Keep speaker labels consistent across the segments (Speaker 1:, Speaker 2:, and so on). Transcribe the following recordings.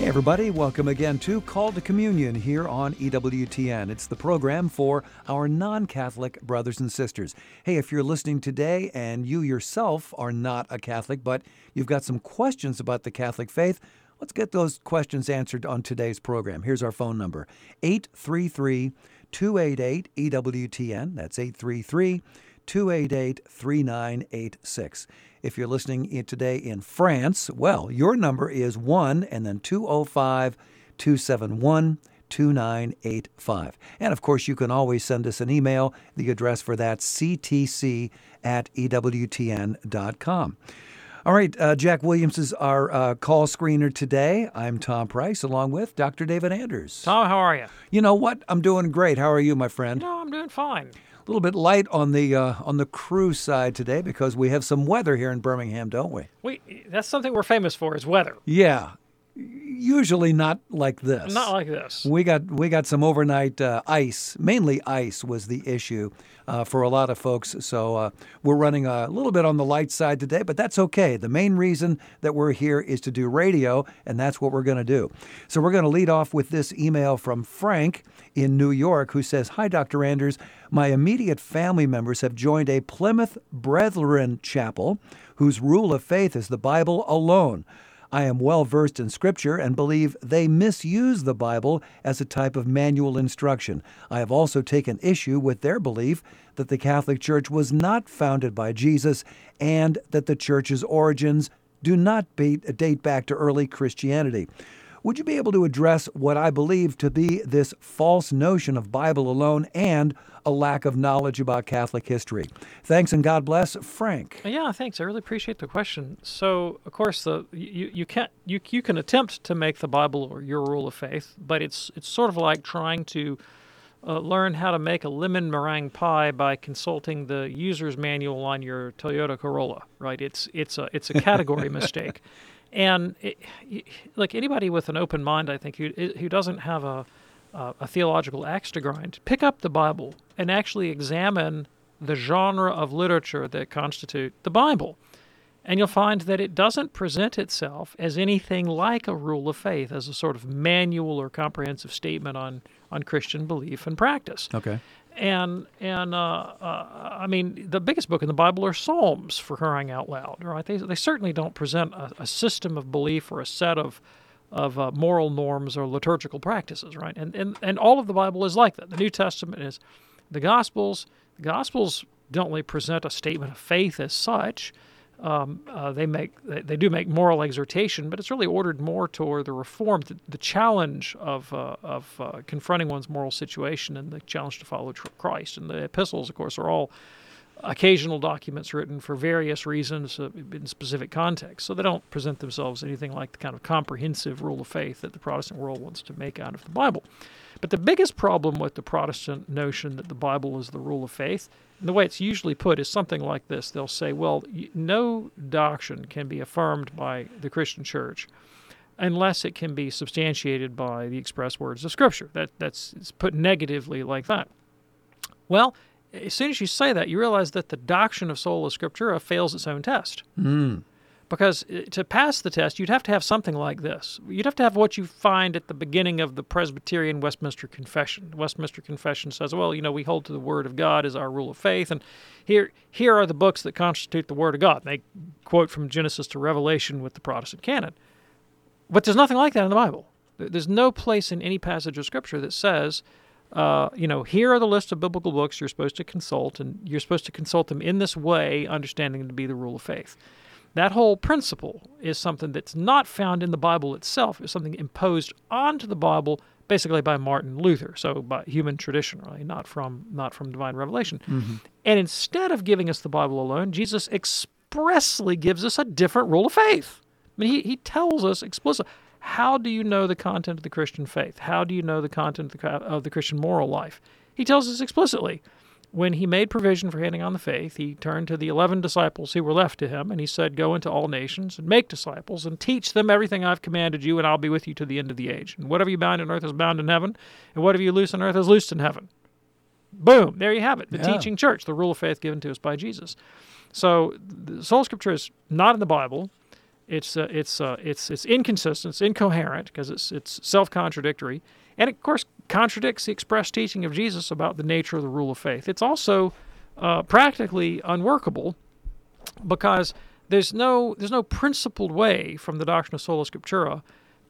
Speaker 1: Hey, everybody, welcome again to Call to Communion here on EWTN. It's the program for our non Catholic brothers and sisters. Hey, if you're listening today and you yourself are not a Catholic, but you've got some questions about the Catholic faith, let's get those questions answered on today's program. Here's our phone number 833 288 EWTN. That's 833 288 3986. If you're listening in today in France, well, your number is 1 and then 205 271 2985. And of course, you can always send us an email. The address for that ctc at ewtn.com. All right, uh, Jack Williams is our uh, call screener today. I'm Tom Price, along with Dr. David Anders.
Speaker 2: Tom, how are you?
Speaker 1: You know what? I'm doing great. How are you, my friend?
Speaker 2: No, I'm doing fine.
Speaker 1: A little bit light on the uh, on the crew side today because we have some weather here in Birmingham, don't we?
Speaker 2: We that's something we're famous for is weather.
Speaker 1: Yeah, usually not like this.
Speaker 2: Not like this.
Speaker 1: We got we got some overnight uh, ice. Mainly ice was the issue uh, for a lot of folks. So uh, we're running a little bit on the light side today, but that's okay. The main reason that we're here is to do radio, and that's what we're going to do. So we're going to lead off with this email from Frank in New York, who says, "Hi, Dr. Anders. My immediate family members have joined a Plymouth Brethren chapel, whose rule of faith is the Bible alone." I am well versed in Scripture and believe they misuse the Bible as a type of manual instruction. I have also taken issue with their belief that the Catholic Church was not founded by Jesus and that the Church's origins do not date back to early Christianity. Would you be able to address what I believe to be this false notion of Bible alone and a lack of knowledge about Catholic history? Thanks and God bless, Frank.
Speaker 2: Yeah, thanks. I really appreciate the question. So, of course, the you, you can't you you can attempt to make the Bible your rule of faith, but it's it's sort of like trying to uh, learn how to make a lemon meringue pie by consulting the user's manual on your Toyota Corolla, right? It's it's a it's a category mistake. And it, like anybody with an open mind, I think who who doesn't have a uh, a theological axe to grind, pick up the Bible and actually examine the genre of literature that constitute the Bible. And you'll find that it doesn't present itself as anything like a rule of faith, as a sort of manual or comprehensive statement on, on Christian belief and practice.
Speaker 1: Okay.
Speaker 2: And and uh, uh, I mean, the biggest book in the Bible are Psalms, for crying out loud, right? They, they certainly don't present a, a system of belief or a set of of uh, moral norms or liturgical practices, right? And, and and all of the Bible is like that. The New Testament is the Gospels. The Gospels don't really present a statement of faith as such. Um, uh, they make they, they, do make moral exhortation, but it's really ordered more toward the reform, the, the challenge of uh, of uh, confronting one's moral situation, and the challenge to follow Christ. And the epistles, of course, are all occasional documents written for various reasons uh, in specific contexts. So they don't present themselves anything like the kind of comprehensive rule of faith that the Protestant world wants to make out of the Bible. But the biggest problem with the Protestant notion that the Bible is the rule of faith, the way it's usually put is something like this. They'll say, well, no doctrine can be affirmed by the Christian church unless it can be substantiated by the express words of Scripture. That, that's it's put negatively like that. Well, as soon as you say that, you realize that the doctrine of sola scriptura fails its own test.
Speaker 1: Mm.
Speaker 2: Because uh, to pass the test, you'd have to have something like this. You'd have to have what you find at the beginning of the Presbyterian Westminster Confession. The Westminster Confession says, well, you know, we hold to the Word of God as our rule of faith, and here, here are the books that constitute the Word of God. And they quote from Genesis to Revelation with the Protestant canon. But there's nothing like that in the Bible. There's no place in any passage of Scripture that says uh, you know, here are the list of biblical books you're supposed to consult, and you're supposed to consult them in this way, understanding them to be the rule of faith. That whole principle is something that's not found in the Bible itself. It's something imposed onto the Bible basically by Martin Luther, so by human tradition, really, not from not from divine revelation.
Speaker 1: Mm-hmm.
Speaker 2: And instead of giving us the Bible alone, Jesus expressly gives us a different rule of faith. I mean, he, he tells us explicitly How do you know the content of the Christian faith? How do you know the content of the, of the Christian moral life? He tells us explicitly. When he made provision for handing on the faith, he turned to the 11 disciples who were left to him, and he said, Go into all nations and make disciples and teach them everything I've commanded you, and I'll be with you to the end of the age. And whatever you bind on earth is bound in heaven, and whatever you loose on earth is loosed in heaven. Boom, there you have it. The
Speaker 1: Yeah.
Speaker 2: teaching church, the rule of faith given to us by Jesus. So the sola scriptura is not in the Bible. It's uh, it's uh, it's it's inconsistent. It's incoherent because it's it's self-contradictory, and of course contradicts the express teaching of Jesus about the nature of the rule of faith. It's also uh, practically unworkable because there's no there's no principled way from the doctrine of sola scriptura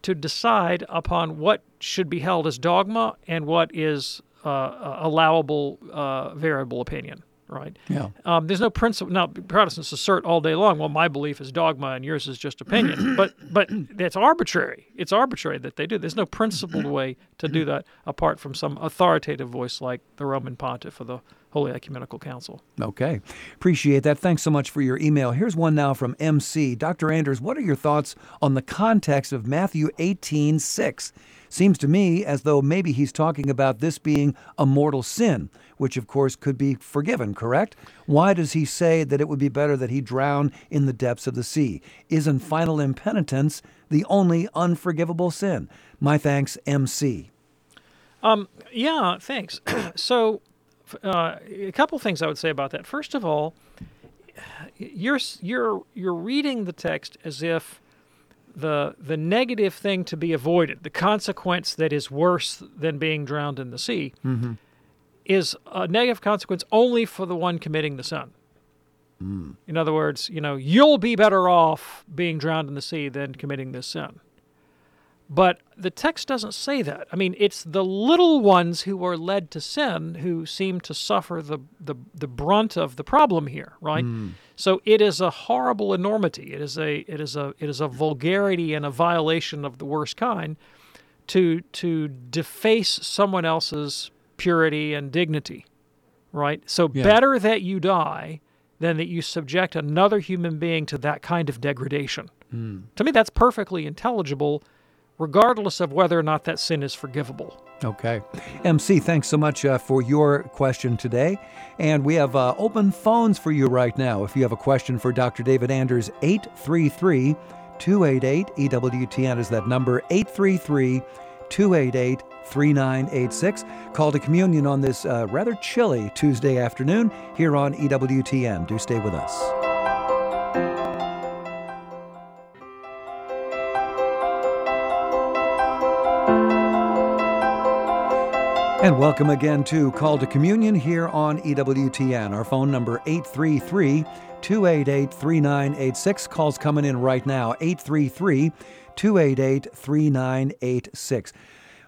Speaker 2: to decide upon what should be held as dogma and what is uh, allowable uh, variable opinion. Right.
Speaker 1: Yeah.
Speaker 2: Um, there's no principle. Now, Protestants assert all day long, well, my belief is dogma and yours is just opinion. but but it's arbitrary. It's arbitrary that they do. There's no principled way to do that apart from some authoritative voice like the Roman Pontiff or the Holy Ecumenical Council.
Speaker 1: Okay. Appreciate that. Thanks so much for your email. Here's one now from MC. Dr. Anders, what are your thoughts on the context of Matthew 18 6? Seems to me as though maybe he's talking about this being a mortal sin, which of course could be forgiven, correct? Why does he say that it would be better that he drown in the depths of the sea? Isn't final impenitence the only unforgivable sin? My thanks, MC.
Speaker 2: Um, Yeah, thanks. so, uh, a couple things I would say about that. First of all, you're you're you're reading the text as if the the negative thing to be avoided, the consequence that is worse than being drowned in the sea, mm-hmm. is a negative consequence only for the one committing the sin. Mm. In other words, you know, you'll be better off being drowned in the sea than committing this sin. But the text doesn't say that. I mean, it's the little ones who are led to sin who seem to suffer the, the, the brunt of the problem here, right? Mm. So it is a horrible enormity. It is a it is a it is a vulgarity and a violation of the worst kind to to deface someone else's purity and dignity, right? So
Speaker 1: Yeah.
Speaker 2: better that you die than that you subject another human being to that kind of degradation. Hmm. To me, that's perfectly intelligible, regardless of whether or not that sin is forgivable.
Speaker 1: Okay. MC, thanks so much uh, for your question today. And we have uh, open phones for you right now. If you have a question for Dr. David Anders, 833 288 EWTN is that number, 833 288 3986. Call to communion on this uh, rather chilly Tuesday afternoon here on EWTN. Do stay with us. And welcome again to Call to Communion here on EWTN. Our phone number 833 288 3986. Calls coming in right now 833 288 3986.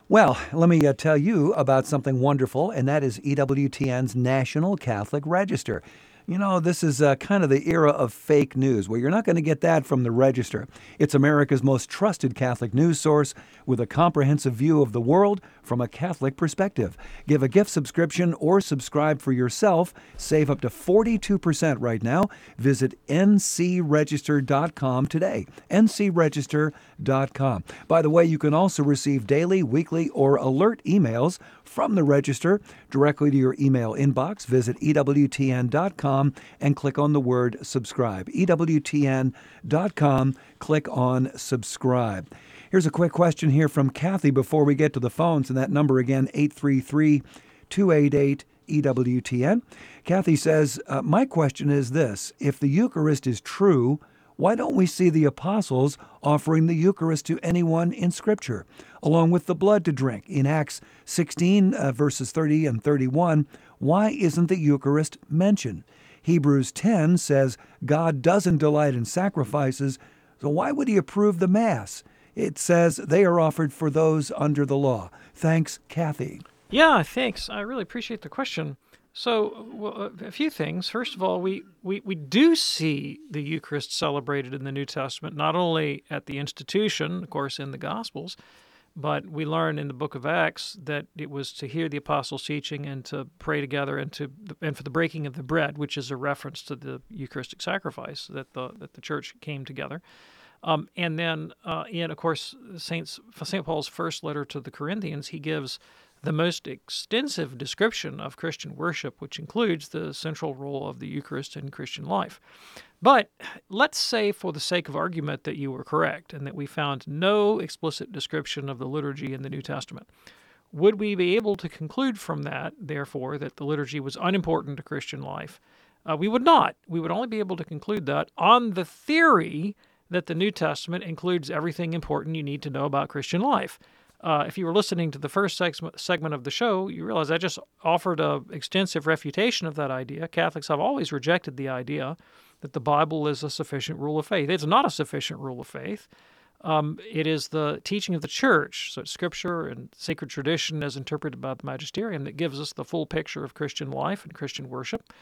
Speaker 1: Well, let me uh, tell you about something wonderful, and that is EWTN's National Catholic Register. You know, this is uh, kind of the era of fake news. Well, you're not going to get that from the Register. It's America's most trusted Catholic news source with a comprehensive view of the world from a Catholic perspective. Give a gift subscription or subscribe for yourself. Save up to 42% right now. Visit ncregister.com today. ncregister.com. By the way, you can also receive daily, weekly, or alert emails from the Register directly to your email inbox. Visit EWTN.com and click on the word subscribe. EWTN.com, click on subscribe. Here's a quick question here from Kathy before we get to the phones, and that number again, 833 288 EWTN. Kathy says, uh, My question is this If the Eucharist is true, why don't we see the apostles offering the Eucharist to anyone in Scripture, along with the blood to drink? In Acts 16, uh, verses 30 and 31, why isn't the Eucharist mentioned? Hebrews 10 says God doesn't delight in sacrifices, so why would he approve the Mass? It says they are offered for those under the law. Thanks, Kathy.
Speaker 2: Yeah, thanks. I really appreciate the question. So, well, a few things. First of all, we, we, we do see the Eucharist celebrated in the New Testament, not only at the institution, of course, in the Gospels, but we learn in the book of Acts that it was to hear the apostles' teaching and to pray together and to and for the breaking of the bread, which is a reference to the Eucharistic sacrifice that the that the church came together. Um, and then, uh, in of course, Saint Saint Paul's first letter to the Corinthians, he gives the most extensive description of Christian worship, which includes the central role of the Eucharist in Christian life. But let's say, for the sake of argument, that you were correct and that we found no explicit description of the liturgy in the New Testament. Would we be able to conclude from that, therefore, that the liturgy was unimportant to Christian life? Uh, we would not. We would only be able to conclude that on the theory that the New Testament includes everything important you need to know about Christian life. Uh, if you were listening to the first segment of the show, you realize I just offered an extensive refutation of that idea. Catholics have always rejected the idea that the Bible is a sufficient rule of faith. It's not a sufficient rule of faith. Um, it is the teaching of the church, so Scripture and sacred tradition as interpreted by the magisterium, that gives us the full picture of Christian life and Christian worship.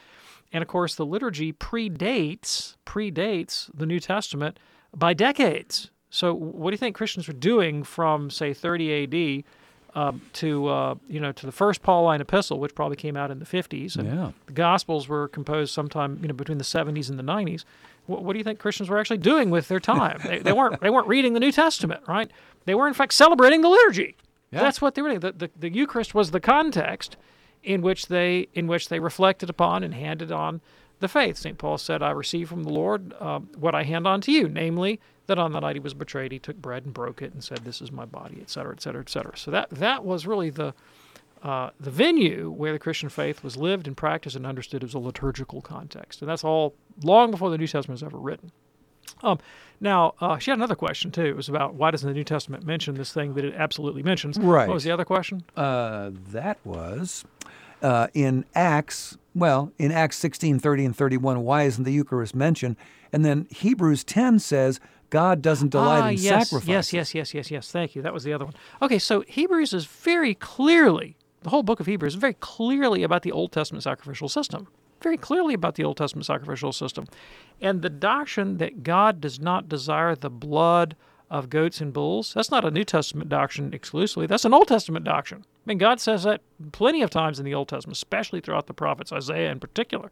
Speaker 2: And of course, the liturgy predates predates the New Testament by decades. So, what do you think Christians were doing from, say, 30 A.D. Um, to uh, you know to the first Pauline epistle, which probably came out in the 50s, and
Speaker 1: yeah.
Speaker 2: the Gospels were composed sometime you know between the 70s and the 90s. What, what do you think Christians were actually doing with their time? they, they, weren't they weren't reading the New Testament, right? They were in fact celebrating the liturgy. Yeah. That's what they were doing. The, the, the Eucharist was the context in which they in which they reflected upon and handed on the faith. St. Paul said, I receive from the Lord uh, what I hand on to you, namely that on the night he was betrayed, he took bread and broke it and said, This is my body, et cetera, et cetera, et cetera. So that, that was really the, uh, the venue where the Christian faith was lived and practiced and understood as a liturgical context. And that's all long before the New Testament was ever written. Um, now, uh, she had another question, too. It was about why doesn't the New Testament mention this thing that it absolutely mentions?
Speaker 1: Right.
Speaker 2: What was the other question?
Speaker 1: Uh, that was uh, in Acts, well, in Acts 16, 30, and 31, why isn't the Eucharist mentioned? And then Hebrews 10 says God doesn't delight
Speaker 2: ah,
Speaker 1: in
Speaker 2: yes,
Speaker 1: sacrifice.
Speaker 2: Yes, yes, yes, yes, yes. Thank you. That was the other one. Okay, so Hebrews is very clearly, the whole book of Hebrews is very clearly about the Old Testament sacrificial system. Very clearly about the Old Testament sacrificial system. And the doctrine that God does not desire the blood of goats and bulls. That's not a New Testament doctrine exclusively. That's an Old Testament doctrine. I mean, God says that plenty of times in the Old Testament, especially throughout the prophets, Isaiah in particular.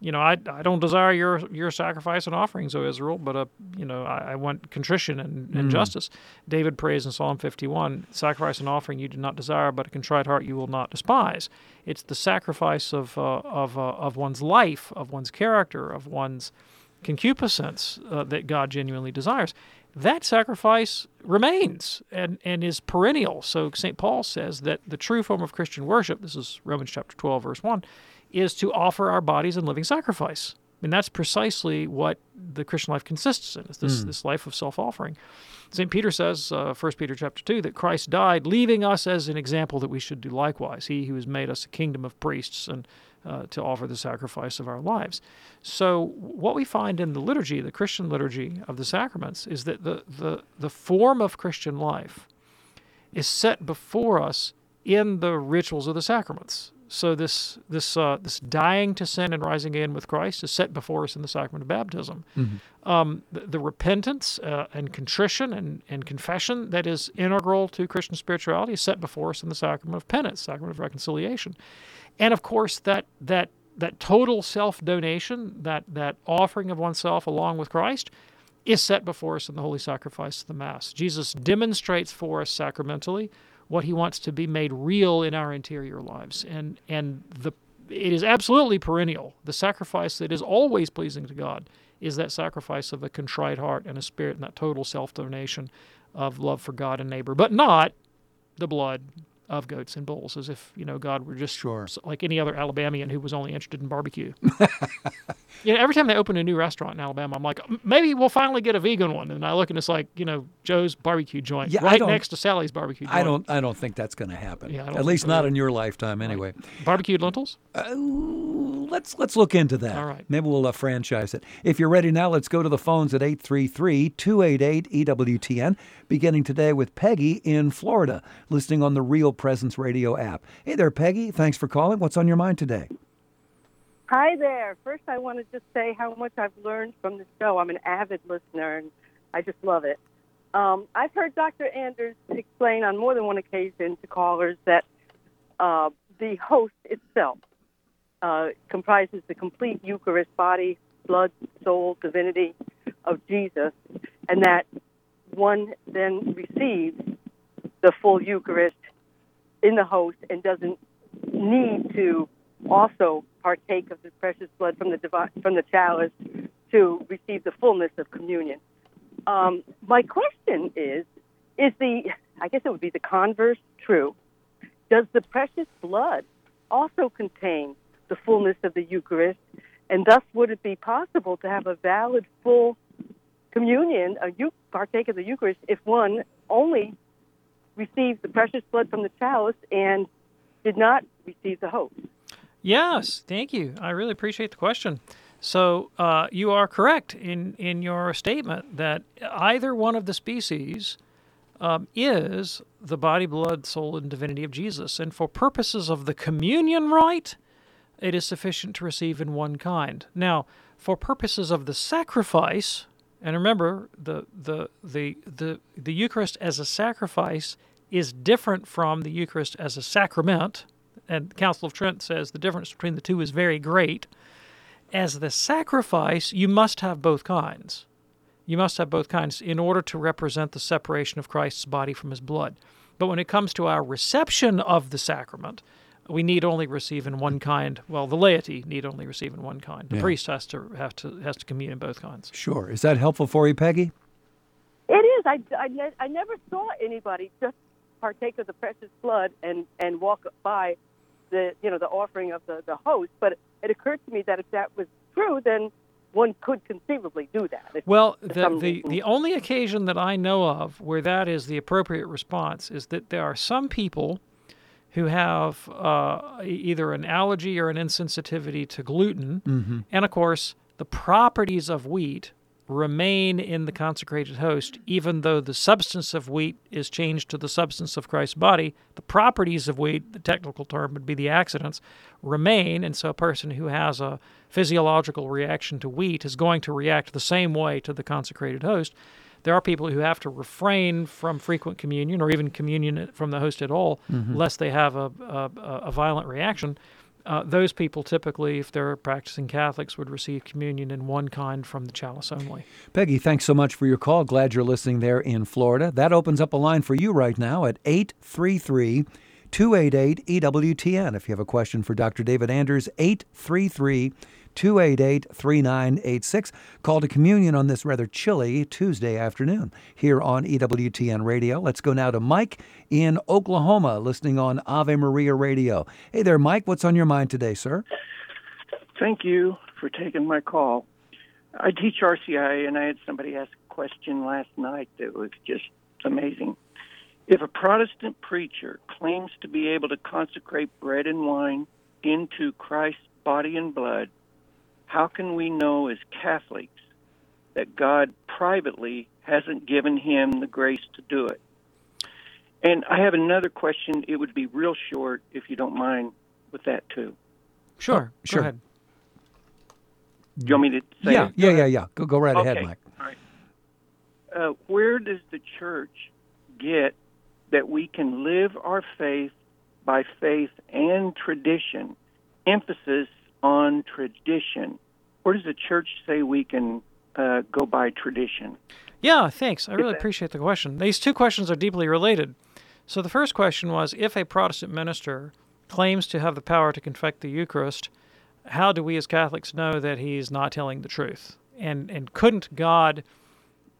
Speaker 2: You know, I, I don't desire your your sacrifice and offerings, O Israel, but uh, you know, I, I want contrition and, and mm. justice. David prays in Psalm 51, "Sacrifice and offering you do not desire, but a contrite heart you will not despise." It's the sacrifice of uh, of uh, of one's life, of one's character, of one's concupiscence uh, that God genuinely desires that sacrifice remains and, and is perennial. So St. Paul says that the true form of Christian worship, this is Romans chapter 12, verse 1, is to offer our bodies in living sacrifice. And that's precisely what the Christian life consists in, is this, mm. this life of self-offering. St. Peter says, uh, 1 Peter chapter 2, that Christ died, leaving us as an example that we should do likewise. He who has made us a kingdom of priests and uh, to offer the sacrifice of our lives. So, what we find in the liturgy, the Christian liturgy of the sacraments, is that the, the, the form of Christian life is set before us in the rituals of the sacraments. So this this uh, this dying to sin and rising again with Christ is set before us in the sacrament of baptism. Mm-hmm. Um, the, the, repentance uh, and contrition and, and confession that is integral to Christian spirituality is set before us in the sacrament of penance, sacrament of reconciliation and of course that that that total self-donation, that that offering of oneself along with Christ, is set before us in the holy sacrifice of the Mass. Jesus demonstrates for us sacramentally what he wants to be made real in our interior lives, and and the it is absolutely perennial. The sacrifice that is always pleasing to God is that sacrifice of a contrite heart and a spirit and that total self-donation of love for God and neighbor, but not the blood of goats and bulls, as if you know God were just
Speaker 1: sure.
Speaker 2: like any other Alabamian who was only interested in barbecue. you know, every time they open a new restaurant in Alabama, I'm like, maybe we'll finally get a vegan one, and I look and it's like you know Joe's barbecue joint
Speaker 1: yeah,
Speaker 2: right next to Sally's barbecue. joint.
Speaker 1: I don't, I don't think that's going to happen. Yeah, at least not in your lifetime, anyway.
Speaker 2: Like barbecued lentils.
Speaker 1: Uh, let's let's look into that.
Speaker 2: All right.
Speaker 1: Maybe we'll uh, franchise it. If you're ready now, let's go to the phones at 833-288-EWTN, beginning today with Peggy in Florida, listening on the Real Presence Radio app. Hey there, Peggy. Thanks for calling. What's on your mind today?
Speaker 3: Hi there. First, I want to just say how much I've learned from the show. I'm an avid listener, and I just love it. Um, I've heard Dr. Anders explain on more than one occasion to callers that uh, the host itself uh, comprises the complete Eucharist body, blood, soul, divinity of Jesus. and that one then receives the full Eucharist in the host and doesn't need to also partake of the precious blood from the divi- from the chalice to receive the fullness of communion. Um, my question is: Is the I guess it would be the converse true? Does the precious blood also contain the fullness of the Eucharist, and thus would it be possible to have a valid full communion, a partake of the Eucharist, if one only received the precious blood from the chalice and did not receive the host?
Speaker 2: Yes, thank you. I really appreciate the question. So uh, you are correct in in your statement that either one of the species um, is the body, blood, soul, and divinity of Jesus, and for purposes of the communion rite, it is sufficient to receive in one kind. Now, for purposes of the sacrifice, and remember the the the the, the Eucharist as a sacrifice is different from the Eucharist as a sacrament and the Council of Trent says the difference between the two is very great. As the sacrifice, you must have both kinds. You must have both kinds in order to represent the separation of Christ's body from his blood. But when it comes to our reception of the sacrament, we need only receive in one kind. Well, the laity need only receive in one kind. The
Speaker 1: Yeah.
Speaker 2: priest has to have to has to commune in both kinds.
Speaker 1: Sure. Is that helpful for you, Peggy?
Speaker 3: It is. I, I, ne- I never saw anybody just partake of the precious blood and, and walk by the you know the offering of the, the host. But it occurred to me that if that was true, then one could conceivably do that. If-
Speaker 2: Well, the, the, the only occasion that I know of where that is the appropriate response is that there are some people who have uh, either an allergy or an insensitivity to gluten. And of course, the properties of wheat remain in the consecrated host, even though the substance of wheat is changed to the substance of Christ's body. The properties of wheat, the technical term would be the accidents, remain. And so a person who has a physiological reaction to wheat is going to react the same way to the consecrated host. There are people who have to refrain from frequent communion or even communion from the host at all, lest they have a, a, a violent reaction. Uh, those people typically, if they're practicing Catholics, would receive communion in one kind from the chalice only.
Speaker 1: Peggy, thanks so much for your call. Glad you're listening there in Florida. That opens up a line for you right now at 833 288 EWTN. If you have a question for Dr. David Anders, 833 288 3986. Call to communion on this rather chilly Tuesday afternoon here on EWTN Radio. Let's go now to Mike in Oklahoma, listening on Ave Maria Radio. Hey there, Mike. What's on your mind today, sir?
Speaker 4: Thank you for taking my call. I teach RCI, and I had somebody ask a question last night that was just amazing. If a Protestant preacher claims to be able to consecrate bread and wine into Christ's body and blood, how can we know as Catholics that God privately hasn't given him the grace to do it? And I have another question. It would be real short, if you don't mind, with that too.
Speaker 2: Sure,
Speaker 1: sure.
Speaker 2: Go ahead.
Speaker 4: Do you want me to say
Speaker 1: yeah,
Speaker 4: it?
Speaker 1: yeah, yeah, yeah. Go, go right ahead, Mike.
Speaker 4: All right. Uh, where does the church get that we can live our faith by faith and tradition? Emphasis on tradition. Where does the church say we can uh, go by tradition?
Speaker 2: Yeah, thanks. I really appreciate the question. These two questions are deeply related. So the first question was if a Protestant minister claims to have the power to confect the Eucharist, how do we as Catholics know that he's not telling the truth? And and couldn't God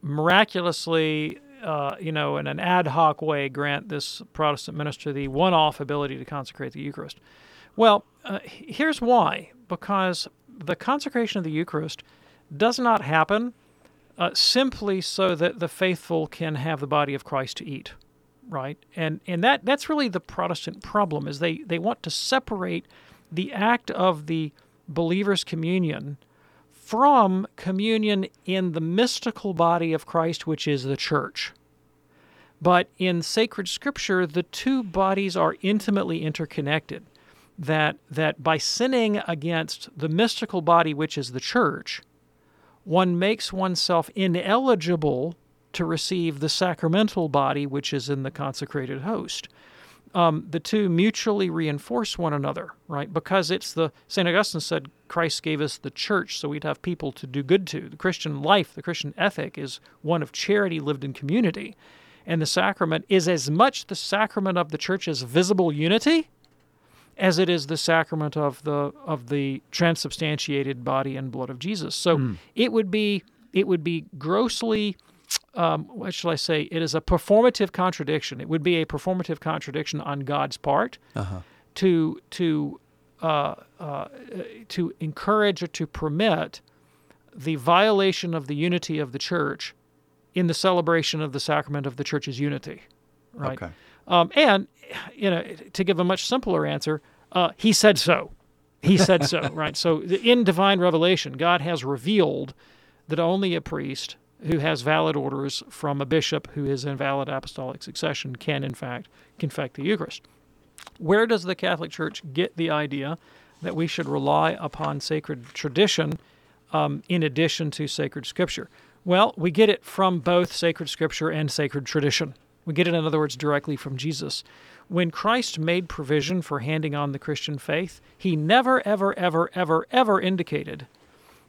Speaker 2: miraculously, uh, you know, in an ad hoc way, grant this Protestant minister the one-off ability to consecrate the Eucharist? Well, uh, here's why: because the consecration of the Eucharist does not happen uh, simply so that the faithful can have the body of Christ to eat, right? And and that that's really the Protestant problem is they they want to separate the act of the believer's communion from communion in the mystical body of Christ, which is the church. But in sacred scripture, the two bodies are intimately interconnected. That that by sinning against the mystical body, which is the church, one makes oneself ineligible to receive the sacramental body which is in the consecrated host. um, the two mutually reinforce one another, right? Because it's the St. Augustine said Christ gave us the church so we'd have people to do good to. The Christian life, the Christian ethic is one of charity lived in community. And the sacrament is as much the sacrament of the church's visible unity as it is the sacrament of the of the transubstantiated body and blood of Jesus. So mm. it would be it would be grossly um, what shall I say? It is a performative contradiction. It would be a performative contradiction on God's part uh-huh. to to uh, uh, to encourage or to permit the violation of the unity of the church in the celebration of the sacrament of the church's unity. Right.
Speaker 1: Okay.
Speaker 2: Um, and you know, to give a much simpler answer, uh, he said so. He said so. right. So in divine revelation, God has revealed that only a priest who has valid orders from a bishop who is in valid apostolic succession can, in fact, confect the Eucharist. Where does the Catholic Church get the idea that we should rely upon sacred tradition um, in addition to sacred scripture? Well, we get it from both sacred scripture and sacred tradition. We get it, in other words, directly from Jesus. When Christ made provision for handing on the Christian faith, he never, ever, ever, ever, ever indicated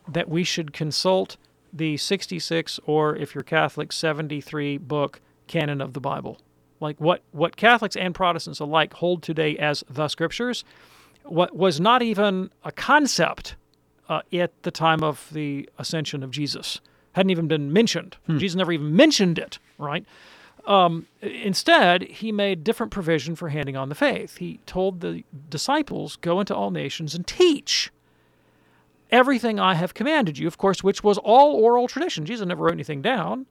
Speaker 2: that we should consult the 66 or if you're Catholic 73 book canon of the Bible. Like what what Catholics and Protestants alike hold today as the scriptures what was not even a concept uh, at the time of the ascension of Jesus. Hadn't even been mentioned. Hmm. Jesus never even mentioned it, right? Um, instead, he made different provision for handing on the faith. He told the disciples, Go into all nations and teach everything I have commanded you, of course, which was all oral tradition. Jesus never wrote anything down.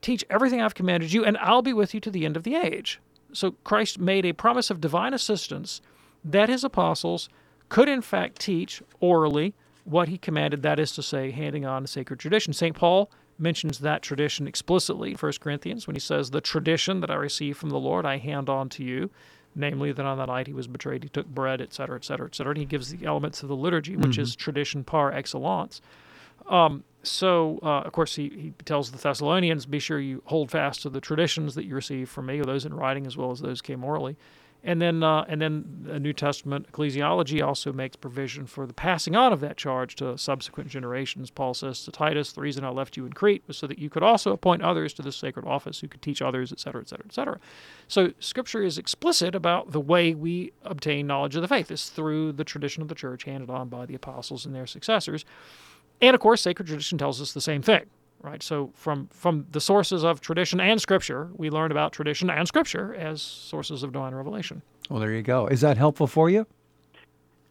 Speaker 2: Teach everything I've commanded you, and I'll be with you to the end of the age. So Christ made a promise of divine assistance that his apostles could, in fact, teach orally what he commanded, that is to say, handing on sacred tradition. St. Paul mentions that tradition explicitly in 1 Corinthians when he says, The tradition that I received from the Lord I hand on to you namely that on the night he was betrayed, he took bread, etc., etc., etc. And he gives the elements of the liturgy, which mm-hmm. is tradition par excellence. Um, so, uh, of course, he, he tells the Thessalonians, be sure you hold fast to the traditions that you receive from me, those in writing as well as those came orally. And then, uh, and then the New Testament ecclesiology also makes provision for the passing on of that charge to subsequent generations. Paul says to Titus, "The reason I left you in Crete was so that you could also appoint others to this sacred office, who could teach others, etc., etc., etc." So, Scripture is explicit about the way we obtain knowledge of the faith is through the tradition of the church handed on by the apostles and their successors. And of course, sacred tradition tells us the same thing right? So from from the sources of tradition and scripture, we learn about tradition and scripture as sources of divine revelation.
Speaker 1: Well, there you go. Is that helpful for you?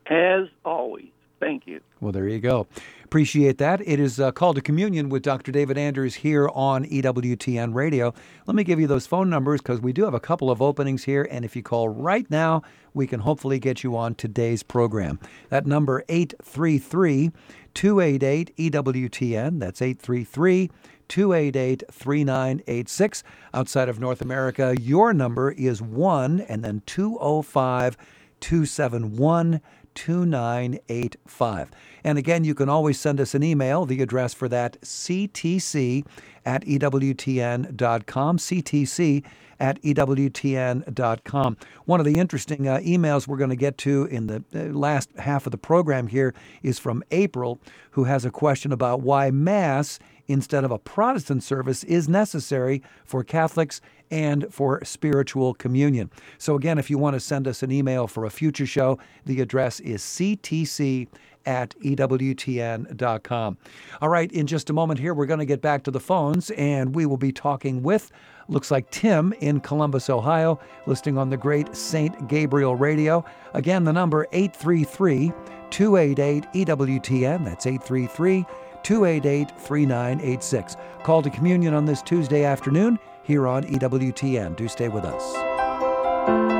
Speaker 4: As always. Thank you.
Speaker 1: Well, there you go. Appreciate that. It is uh, called to communion with Dr. David Anders here on EWTN Radio. Let me give you those phone numbers because we do have a couple of openings here, and if you call right now, we can hopefully get you on today's program. That number 833 288 EWTN. That's 833 288 3986. Outside of North America, your number is 1 and then 205 271 2985. And again, you can always send us an email. The address for that, ctc at ewtn.com. ctc at EWTN.com. One of the interesting uh, emails we're going to get to in the uh, last half of the program here is from April, who has a question about why Mass instead of a Protestant service is necessary for Catholics and for spiritual communion. So, again, if you want to send us an email for a future show, the address is ctc at EWTN.com. All right, in just a moment here, we're going to get back to the phones and we will be talking with Looks like Tim in Columbus, Ohio, listening on the great St. Gabriel radio. Again, the number 833 288 EWTN. That's 833 288 3986. Call to communion on this Tuesday afternoon here on EWTN. Do stay with us.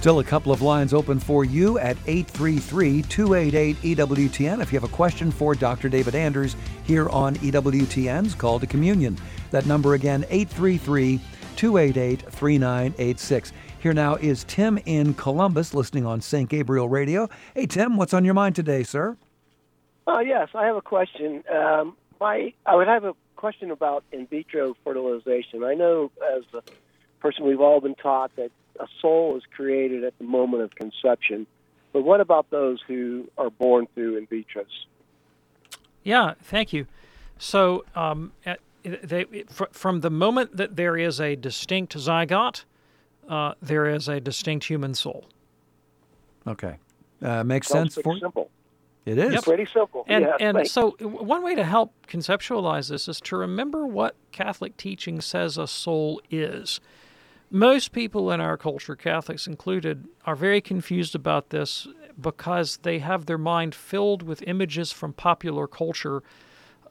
Speaker 1: Still a couple of lines open for you at 833 288 EWTN. If you have a question for Dr. David Anders here on EWTN's Call to Communion. That number again, 833 288 3986. Here now is Tim in Columbus listening on St. Gabriel Radio. Hey, Tim, what's on your mind today, sir?
Speaker 5: Uh, yes, I have a question. Um, my, I would have a question about in vitro fertilization. I know as a person we've all been taught that a soul is created at the moment of conception. But what about those who are born through in vitros?
Speaker 2: Yeah, thank you. So, um, at, they, fr- from the moment that there is a distinct zygote, uh, there is a distinct human soul.
Speaker 1: Okay. Uh, makes
Speaker 5: Sounds
Speaker 1: sense
Speaker 5: pretty
Speaker 1: for
Speaker 5: simple.
Speaker 1: It is.
Speaker 2: Yep.
Speaker 5: Pretty simple.
Speaker 2: And
Speaker 5: yeah,
Speaker 2: and so one way to help conceptualize this is to remember what Catholic teaching says a soul is. Most people in our culture, Catholics included, are very confused about this because they have their mind filled with images from popular culture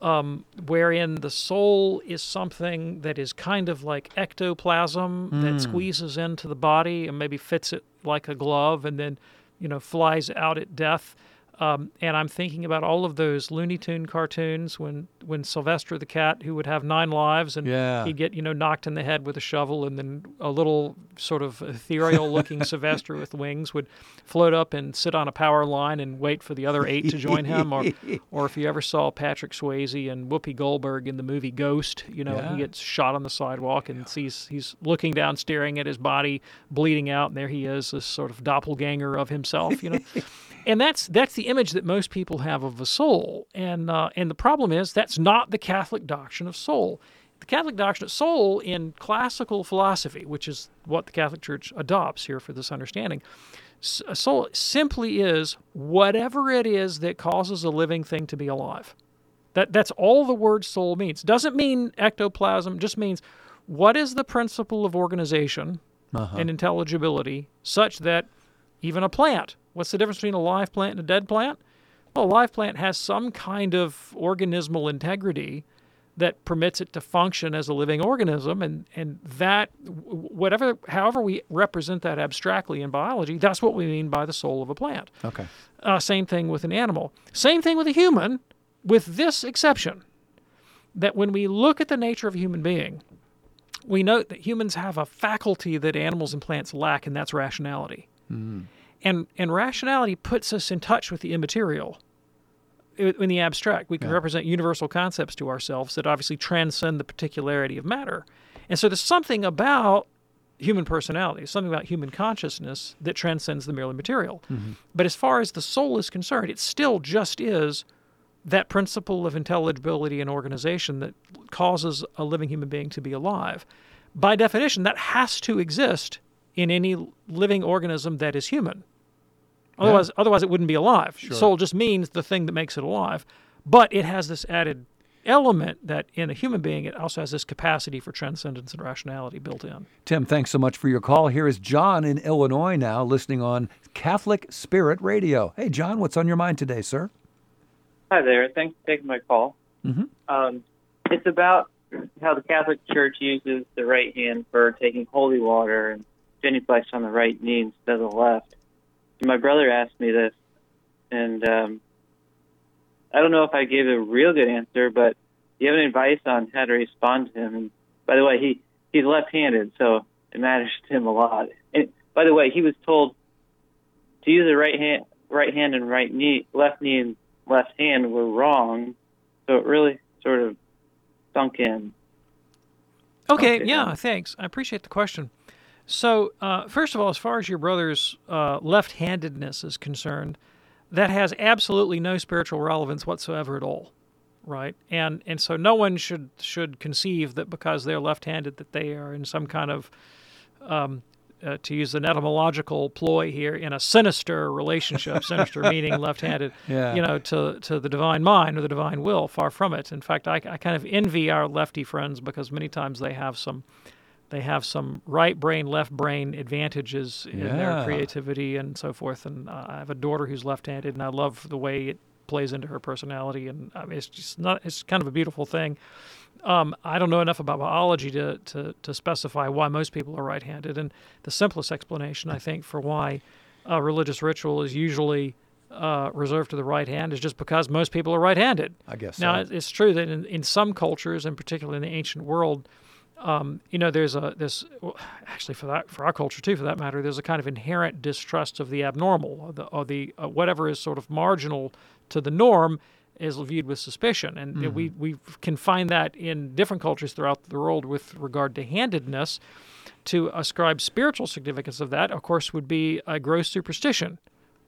Speaker 2: um, wherein the soul is something that is kind of like ectoplasm that squeezes into the body and maybe fits it like a glove and then, you know, flies out at death. Um, and I'm thinking about all of those Looney Tune cartoons when when Sylvester the cat, who would have nine lives, and
Speaker 1: Yeah.
Speaker 2: he'd get you know knocked in the head with a shovel, and then a little sort of ethereal-looking Sylvester with wings would float up and sit on a power line and wait for the other eight to join him. Or, or if you ever saw Patrick Swayze and Whoopi Goldberg in the movie Ghost, you know
Speaker 1: Yeah.
Speaker 2: he gets shot on the sidewalk and sees he's looking down, staring at his body bleeding out, and there he is, this sort of doppelganger of himself. You know. and that's that's the image that most people have of a soul. And uh, and the problem is that's not the Catholic doctrine of soul. The Catholic doctrine of soul in classical philosophy, which is what the Catholic Church adopts here for this understanding, soul simply is whatever it is that causes a living thing to be alive. That that's all the word soul means. Doesn't mean ectoplasm. Just means what is the principle of organization and intelligibility such that even a plant. What's the difference between a live plant and a dead plant? Well, a live plant has some kind of organismal integrity that permits it to function as a living organism, and and that whatever, however we represent that abstractly in biology, that's what we mean by the soul of a plant.
Speaker 1: Okay.
Speaker 2: Uh, same thing with an animal. Same thing with a human, with this exception that when we look at the nature of a human being, we note that humans have a faculty that animals and plants lack, and that's rationality. And, and rationality puts us in touch with the immaterial. In the abstract, we can represent universal concepts to ourselves that obviously transcend the particularity of matter. And so there's something about human personality, something about human consciousness that transcends the merely material. Mm-hmm. But as far as the soul is concerned, it still just is that principle of intelligibility and organization that causes a living human being to be alive. By definition, that has to exist in any living organism that is human. Otherwise, otherwise it wouldn't be alive. Soul just means the thing that makes it alive, but it has this added element that in a human being it also has this capacity for transcendence and rationality built in.
Speaker 1: Tim, thanks so much for your call. Here is John in Illinois now listening on Catholic Spirit Radio. Hey, John, what's on your mind today, sir?
Speaker 6: Hi there. Thanks for taking my call.
Speaker 1: Mhm.
Speaker 6: Um, it's about how the Catholic Church uses the right hand for taking holy water and genuflects on the right knee instead of the left. My brother asked me this, and um, I don't know if I gave a real good answer, but do you have any advice on how to respond to him? And by the way, he he's left-handed, so it matters to him a lot. And by the way, he was told to use the right hand, right hand and right knee, left knee and left hand were wrong. So it really sort of sunk in.
Speaker 2: Okay,
Speaker 6: Okay,
Speaker 2: yeah, thanks. I appreciate the question. So, uh, first of all, as far as your brother's uh, left handedness is concerned, that has absolutely no spiritual relevance whatsoever at all. Right, and and so no one should should conceive that because they're left-handed that they are in some kind of, um, uh, to use an etymological ploy here, in a sinister relationship. sinister meaning left-handed.
Speaker 1: Yeah.
Speaker 2: You know, to to the divine mind or the divine will. Far from it. In fact, I, I kind of envy our lefty friends because many times they have some they have some right brain, left brain advantages in
Speaker 1: Yeah.
Speaker 2: their creativity and so forth. And uh, I have a daughter who's left-handed, and I love the way it plays into her personality. And I mean, it's just not. It's kind of a beautiful thing. Um, I don't know enough about biology to, to to specify why most people are right-handed, and the simplest explanation I think for why a religious ritual is usually uh, reserved to the right hand is just because most people are right-handed.
Speaker 1: I guess
Speaker 2: Now,
Speaker 1: so.
Speaker 2: it- it's true that in, in some cultures, and particularly in the ancient world, um, you know, there's a this well, actually for that for our culture too, for that matter, there's a kind of inherent distrust of the abnormal, or the, or the uh, whatever is sort of marginal to the norm is viewed with suspicion, and
Speaker 1: Mm-hmm.
Speaker 2: we we can find that in different cultures throughout the world with regard to handedness. To ascribe spiritual significance of that, of course, would be a gross superstition,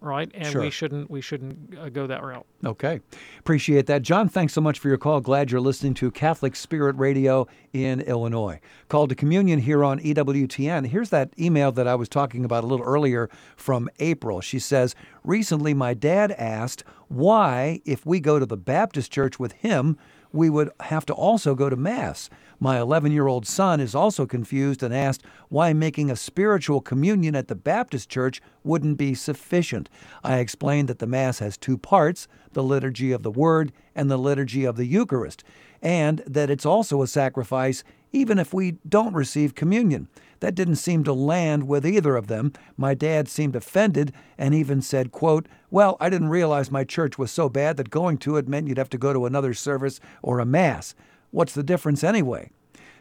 Speaker 2: right? And
Speaker 1: Sure.
Speaker 2: we shouldn't we shouldn't uh, go that route.
Speaker 1: Okay. Appreciate that. John, thanks so much for your call. Glad you're listening to Catholic Spirit Radio in Illinois. Call to communion here on EWTN. Here's that email that I was talking about a little earlier from April. She says, Recently, my dad asked why, if we go to the Baptist church with him, we would have to also go to Mass. My 11 year old son is also confused and asked why making a spiritual communion at the Baptist church wouldn't be sufficient. I explained that the Mass has two parts the liturgy of the Word and the liturgy of the Eucharist, and that it's also a sacrifice even if we don't receive communion. That didn't seem to land with either of them. My dad seemed offended and even said, quote, Well, I didn't realize my church was so bad that going to it meant you'd have to go to another service or a Mass. What's the difference anyway?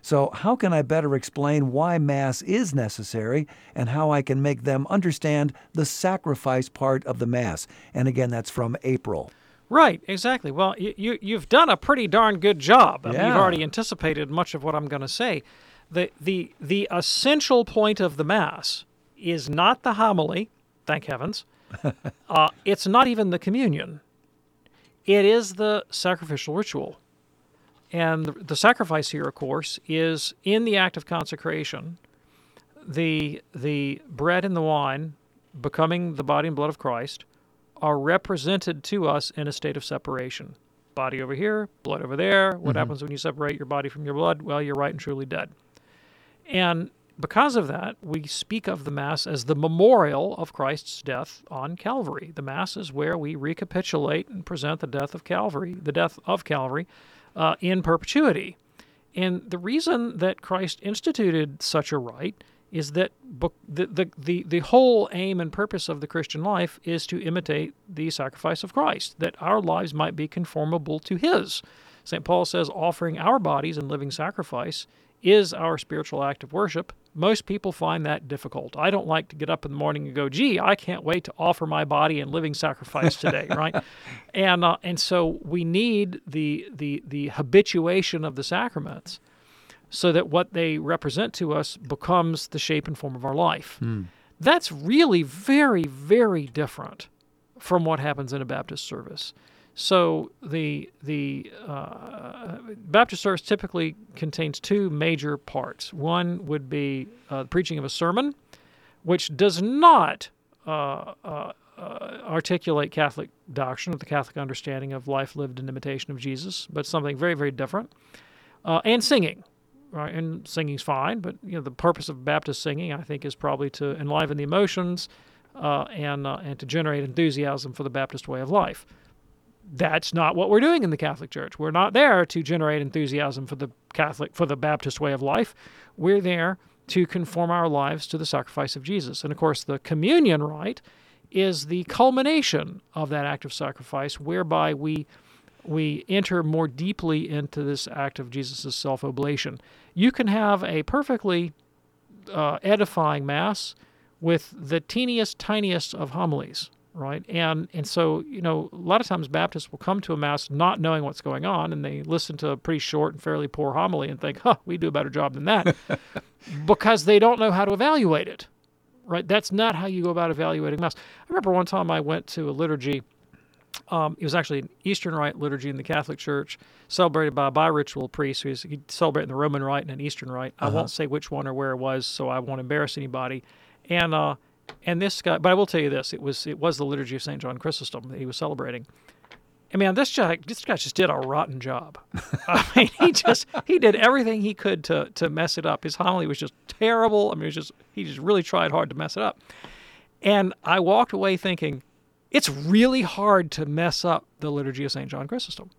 Speaker 1: So, how can I better explain why Mass is necessary and how I can make them understand the sacrifice part of the Mass? And again, that's from April.
Speaker 2: Right, exactly. Well, you, you you've done a pretty darn good job. I mean, you've already anticipated much of what I'm going to say. The the the essential point of the mass is not the homily, thank heavens. uh, it's not even the communion. It is the sacrificial ritual. And the, the sacrifice here, of course, is in the act of consecration, the the bread and the wine becoming the body and blood of Christ are represented to us in a state of separation. Body over here, blood over there. What mm-hmm. happens when you separate your body from your blood? Well, you're right and truly dead. And because of that, we speak of the Mass as the memorial of Christ's death on Calvary. The Mass is where we recapitulate and present the death of Calvary, the death of Calvary, uh, in perpetuity. And the reason that Christ instituted such a rite is that bu- the, the, the, the whole aim and purpose of the Christian life is to imitate the sacrifice of Christ, that our lives might be conformable to His. St. Paul says offering our bodies in living sacrifice is our spiritual act of worship. Most people find that difficult. I don't like to get up in the morning and go, "Gee, I can't wait to offer my body in living sacrifice today," right? And uh, and so we need the the the habituation of the sacraments, so that what they represent to us becomes the shape and form of our life. That's really very very different from what happens in a Baptist service. So the the uh, Baptist service typically contains two major parts. One would be uh, the preaching of a sermon, which does not uh, uh, uh, articulate Catholic doctrine or the Catholic understanding of life lived in imitation of Jesus, but something very very different. Uh, and singing, right? And singing's fine, but you know the purpose of Baptist singing, I think, is probably to enliven the emotions and and to generate enthusiasm for the Baptist way of life that's not what we're doing in the Catholic Church. We're not there to generate enthusiasm for the Catholic for the Baptist way of life. We're there to conform our lives to the sacrifice of Jesus. And of course, the communion rite is the culmination of that act of sacrifice whereby we we enter more deeply into this act of Jesus' self-oblation. You can have a perfectly uh, edifying mass with the teeniest, tiniest of homilies, right? And and so you know, a lot of times Baptists will come to a mass not knowing what's going on, and they listen to a pretty short and fairly poor homily and think, "Huh, we do a better job than that," because they don't know how to evaluate it, right? That's not how you go about evaluating mass. I remember one time I went to a liturgy. Um, it was actually an Eastern Rite liturgy in the Catholic Church, celebrated by a bi-ritual priest who's celebrating the Roman Rite and an Eastern Rite. I won't say which one or where it was, so I won't embarrass anybody. And uh, and this guy, but I will tell you this: it was it was the liturgy of Saint John Chrysostom that he was celebrating. I mean, this guy, this guy just did a rotten job. I mean, he just he did everything he could to to mess it up. His homily was just terrible. I mean, it was just he just really tried hard to mess it up. And I walked away thinking, it's really hard to mess up the liturgy of St. John Chrysostom.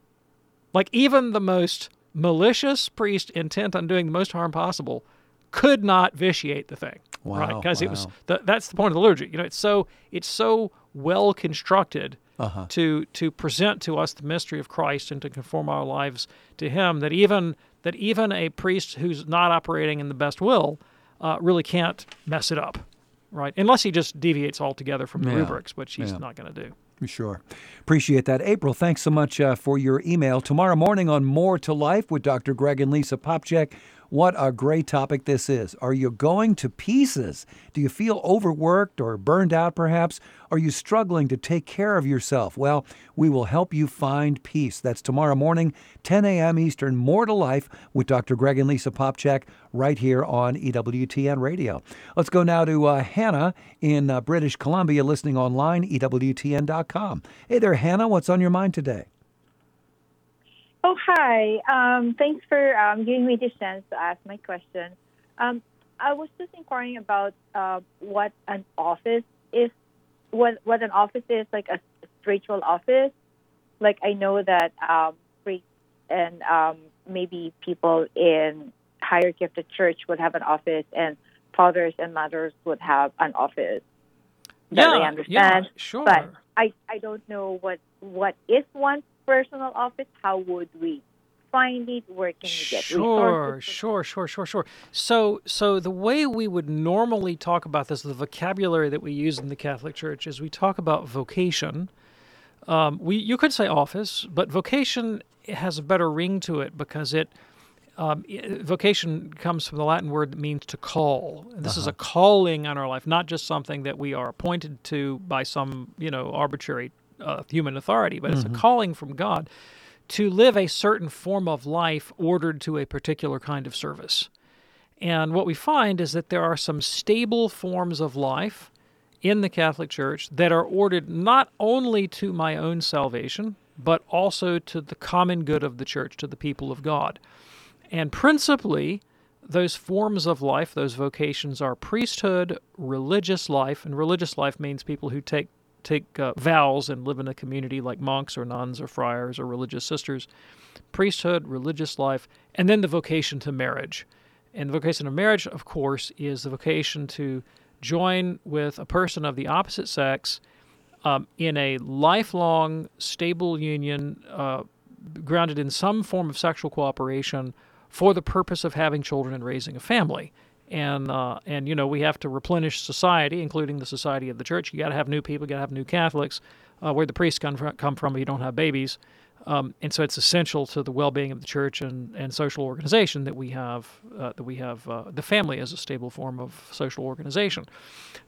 Speaker 2: Like, even the most malicious priest intent on doing the most harm possible could not vitiate the thing. Right?
Speaker 1: Wow,
Speaker 2: Because it was
Speaker 1: wow.
Speaker 2: the, that's the point of the liturgy. You know, it's so it's so well constructed
Speaker 1: Uh-huh.
Speaker 2: to to present to us the mystery of Christ and to conform our lives to Him. That even that even a priest who's not operating in the best will uh, really can't mess it up, right? Unless he just deviates altogether from the
Speaker 1: Yeah.
Speaker 2: rubrics, which he's
Speaker 1: Yeah.
Speaker 2: not going to do.
Speaker 1: Sure. Appreciate that. April, thanks so much uh, for your email. Tomorrow morning on More to Life with Dr. Greg and Lisa Popcak. What a great topic this is. Are you going to pieces? Do you feel overworked or burned out perhaps? Are you struggling to take care of yourself? Well, we will help you find peace. That's tomorrow morning, 10 a.m. Eastern, More to Life with Dr. Greg and Lisa Popcak right here on EWTN Radio. Let's go now to uh, Hannah in uh, British Columbia listening online, EWTN.com. Hey there, Hannah. What's on your mind today?
Speaker 7: Oh, hi. Um, thanks for um, giving me this chance to ask my question. Um, I was just inquiring about uh, what an office is, what what an office is, like a spiritual office. Like I know that um, priests and um, maybe people in of the church would have an office, and fathers and mothers would have an office. That
Speaker 2: Yeah,
Speaker 7: I
Speaker 2: yeah,
Speaker 7: understand.
Speaker 2: sure.
Speaker 7: But I, I don't know what what is one's personal office. How would we find it? Where can we get
Speaker 2: Sure,
Speaker 7: resources?
Speaker 2: sure, sure, sure, sure. So, so the way we would normally talk about this, the vocabulary that we use in the Catholic Church, is we talk about vocation. Um, we you could say office, but vocation has a better ring to it because it um, vocation comes from the Latin word that means to call. And This is a calling on our life, not just something that we are appointed to by some you know arbitrary uh, human authority, but it's a
Speaker 8: Mhm.
Speaker 2: calling from God to live a certain form of life ordered to a particular kind of service. And what we find is that there are some stable forms of life in the Catholic Church that are ordered not only to my own salvation, but also to the common good of the church, to the people of God. And principally, those forms of life, those vocations are priesthood, religious life, and religious life means people who take take uh, vows and live in a community like monks or nuns or friars or religious sisters. Priesthood, religious life, and then the vocation to marriage. And the vocation of marriage, of course, is the vocation to join with a person of the opposite sex um, in a lifelong, stable union uh, grounded in some form of sexual cooperation for the purpose of having children and raising a family. And uh, and you know we have to replenish society, including the society of the church. You got to have new people, you got to have new Catholics. Uh, where the priests come from, come from, you don't have babies, um, and so it's essential to the well-being of the church and, and social organization that we have uh, that we have uh, the family as a stable form of social organization.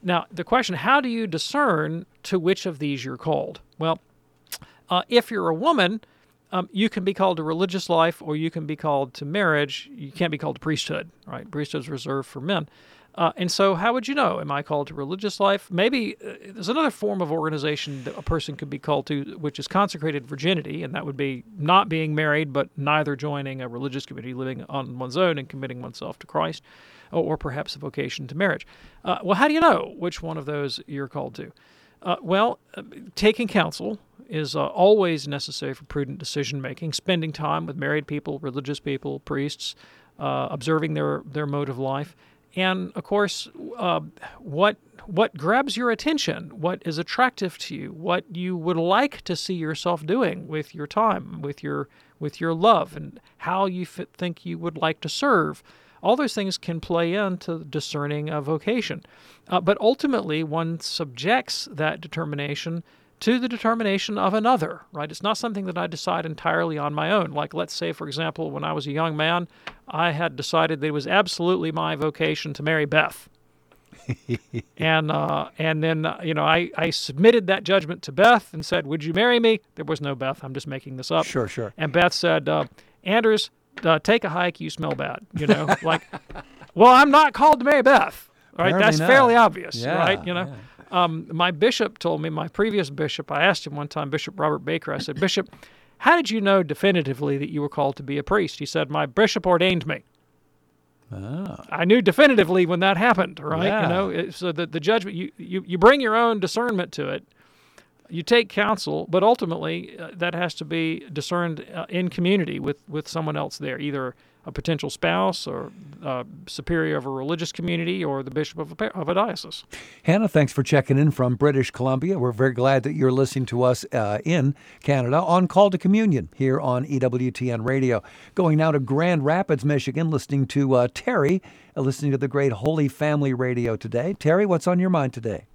Speaker 2: Now, the question: How do you discern to which of these you're called? Well, uh, if you're a woman, um, you can be called to religious life, or you can be called to marriage. You can't be called to priesthood, right? Priesthood is reserved for men. Uh, and so, how would you know? Am I called to religious life? Maybe uh, there's another form of organization that a person could be called to, which is consecrated virginity, and that would be not being married, but neither joining a religious community, living on one's own, and committing oneself to Christ, or, or perhaps a vocation to marriage. Uh, well, how do you know which one of those you're called to? Uh, well, uh, taking counsel is uh, always necessary for prudent decision making. Spending time with married people, religious people, priests, uh, observing their their mode of life, and of course, uh, what what grabs your attention, what is attractive to you, what you would like to see yourself doing with your time, with your with your love, and how you think you would like to serve. All those things can play into discerning a vocation. Uh, but ultimately, one subjects that determination to the determination of another, right? It's not something that I decide entirely on my own. Like, let's say, for example, when I was a young man, I had decided that it was absolutely my vocation to marry Beth. and uh, and then uh, you know I, I submitted that judgment to Beth and said, "Would you marry me?" There was no Beth. I'm just making this up.
Speaker 1: Sure, sure.
Speaker 2: And Beth said, uh, "Anders, uh, take a hike. You smell bad." You know, like, well, I'm not called to marry Beth. Right?
Speaker 1: Apparently
Speaker 2: That's
Speaker 1: not.
Speaker 2: fairly obvious,
Speaker 1: Yeah,
Speaker 2: right? You know. Um, my bishop told me, my previous bishop, I asked him one time, Bishop Robert Baker, I said, Bishop, how did you know definitively that you were called to be a priest? He said, My bishop ordained me.
Speaker 1: Ah.
Speaker 2: I knew definitively when that happened, right?
Speaker 1: Yeah.
Speaker 2: You know, it- so the, the judgment, you, you, you bring your own discernment to it. You take counsel, but ultimately uh, that has to be discerned uh, in community with, with someone else there, either a potential spouse or uh, superior of a religious community or the bishop of a, of a diocese.
Speaker 1: Hannah, thanks for checking in from British Columbia. We're very glad that you're listening to us uh, in Canada on Call to Communion here on EWTN Radio. Going now to Grand Rapids, Michigan, listening to uh, Terry, uh, listening to the great Holy Family Radio today. Terry, what's on your mind today?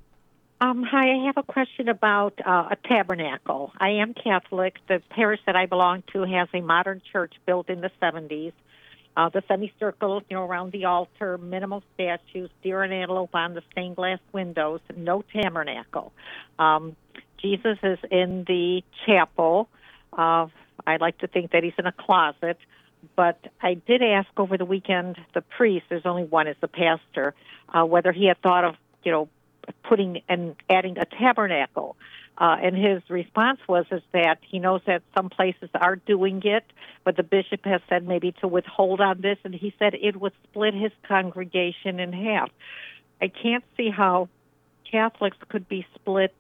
Speaker 8: Um, hi, I have a question about uh, a tabernacle. I am Catholic. The parish that I belong to has a modern church built in the 70s uh, the semicircle, you know, around the altar, minimal statues, deer and antelope on the stained glass windows, no tabernacle. Um, Jesus is in the chapel. Uh, I like to think that he's in a closet, but I did ask over the weekend the priest. There's only one, is the pastor, uh, whether he had thought of, you know, putting and adding a tabernacle. Uh, and his response was is that he knows that some places are doing it, but the bishop has said maybe to withhold on this, and he said it would split his congregation in half. I can't see how Catholics could be split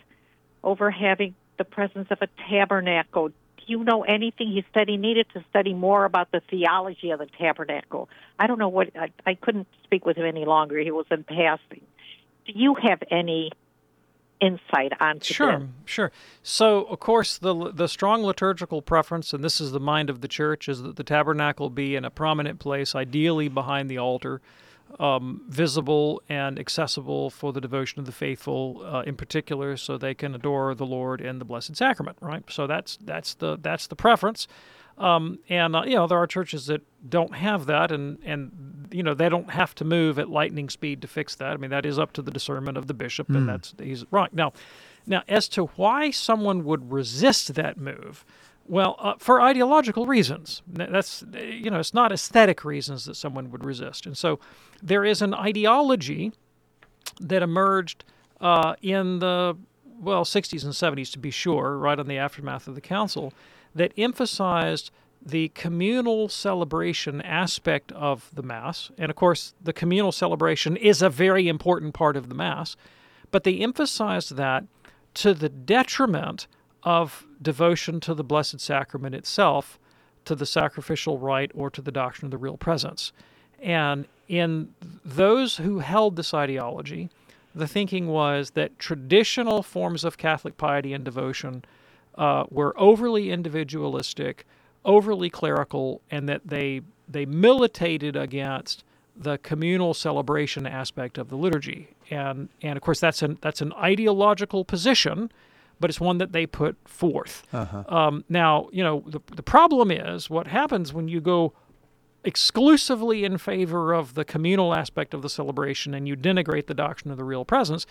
Speaker 8: over having the presence of a tabernacle. Do you know anything? He said he needed to study more about the theology of the tabernacle. I don't know what I, I couldn't speak with him any longer. He was in passing. Do you have any insight on
Speaker 2: sure,
Speaker 8: this.
Speaker 2: Sure, So, of course, the the strong liturgical preference, and this is the mind of the church, is that the tabernacle be in a prominent place, ideally behind the altar, um, visible and accessible for the devotion of the faithful, uh, in particular, so they can adore the Lord in the Blessed Sacrament. Right. So that's that's the that's the preference. Um, and uh, you know there are churches that don't have that, and and you know they don't have to move at lightning speed to fix that. I mean that is up to the discernment of the bishop, mm. and hmm. that's he's right now. Now, as to why someone would resist that move, well, uh, for ideological reasons. That's you know it's not aesthetic reasons that someone would resist, and so there is an ideology that emerged uh, in the well 60s and 70s to be sure, right on the aftermath of the council that emphasized the communal celebration aspect of the Mass. And of course, the communal celebration is a very important part of the Mass, but they emphasized that to the detriment of devotion to the Blessed Sacrament itself, to the sacrificial rite, or to the doctrine of the real presence. And in those who held this ideology, the thinking was that traditional forms of Catholic piety and devotion uh, were overly individualistic, overly clerical, and that they they militated against the communal celebration aspect of the liturgy. And and of course that's an that's an ideological position, but it's one that they put forth. Uh-huh. Um, now you know the the problem is what happens when you go exclusively in favor of the communal aspect of the celebration and you denigrate the doctrine of the real presence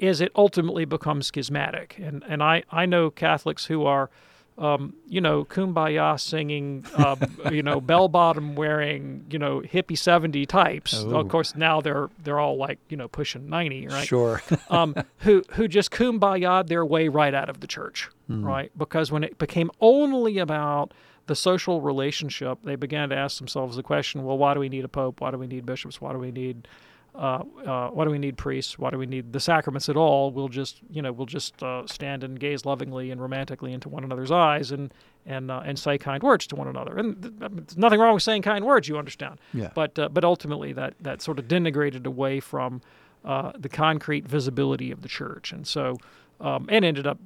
Speaker 2: is it ultimately becomes schismatic. And and I, I know Catholics who are um, you know, kumbaya singing, uh, you know, bell bottom wearing, you know, hippie 70 types. Ooh. Of course, now they're they're all like, you know, pushing 90, right?
Speaker 1: Sure.
Speaker 2: um, who who just kumbaya their way right out of the church, mm. right? Because when it became only about the social relationship, they began to ask themselves the question, well, why do we need a pope? Why do we need bishops? Why do we need uh, uh, why do we need priests? Why do we need the sacraments at all? We'll just, you know, we'll just uh, stand and gaze lovingly and romantically into one another's eyes and and uh, and say kind words to one another. And th- there's nothing wrong with saying kind words, you understand.
Speaker 1: Yeah.
Speaker 2: But uh, but ultimately, that that sort of denigrated away from uh, the concrete visibility of the church, and so um, and ended up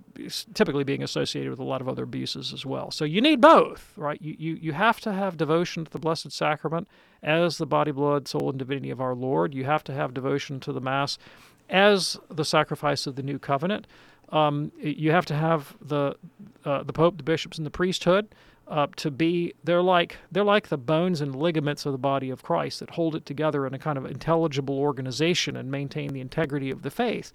Speaker 2: typically being associated with a lot of other abuses as well. So you need both, right? You, you, you have to have devotion to the Blessed Sacrament as the body, blood, soul, and divinity of our Lord. You have to have devotion to the Mass as the sacrifice of the new covenant. Um, you have to have the uh, the Pope, the bishops, and the priesthood uh, to be they're like they're like the bones and ligaments of the body of Christ that hold it together in a kind of intelligible organization and maintain the integrity of the faith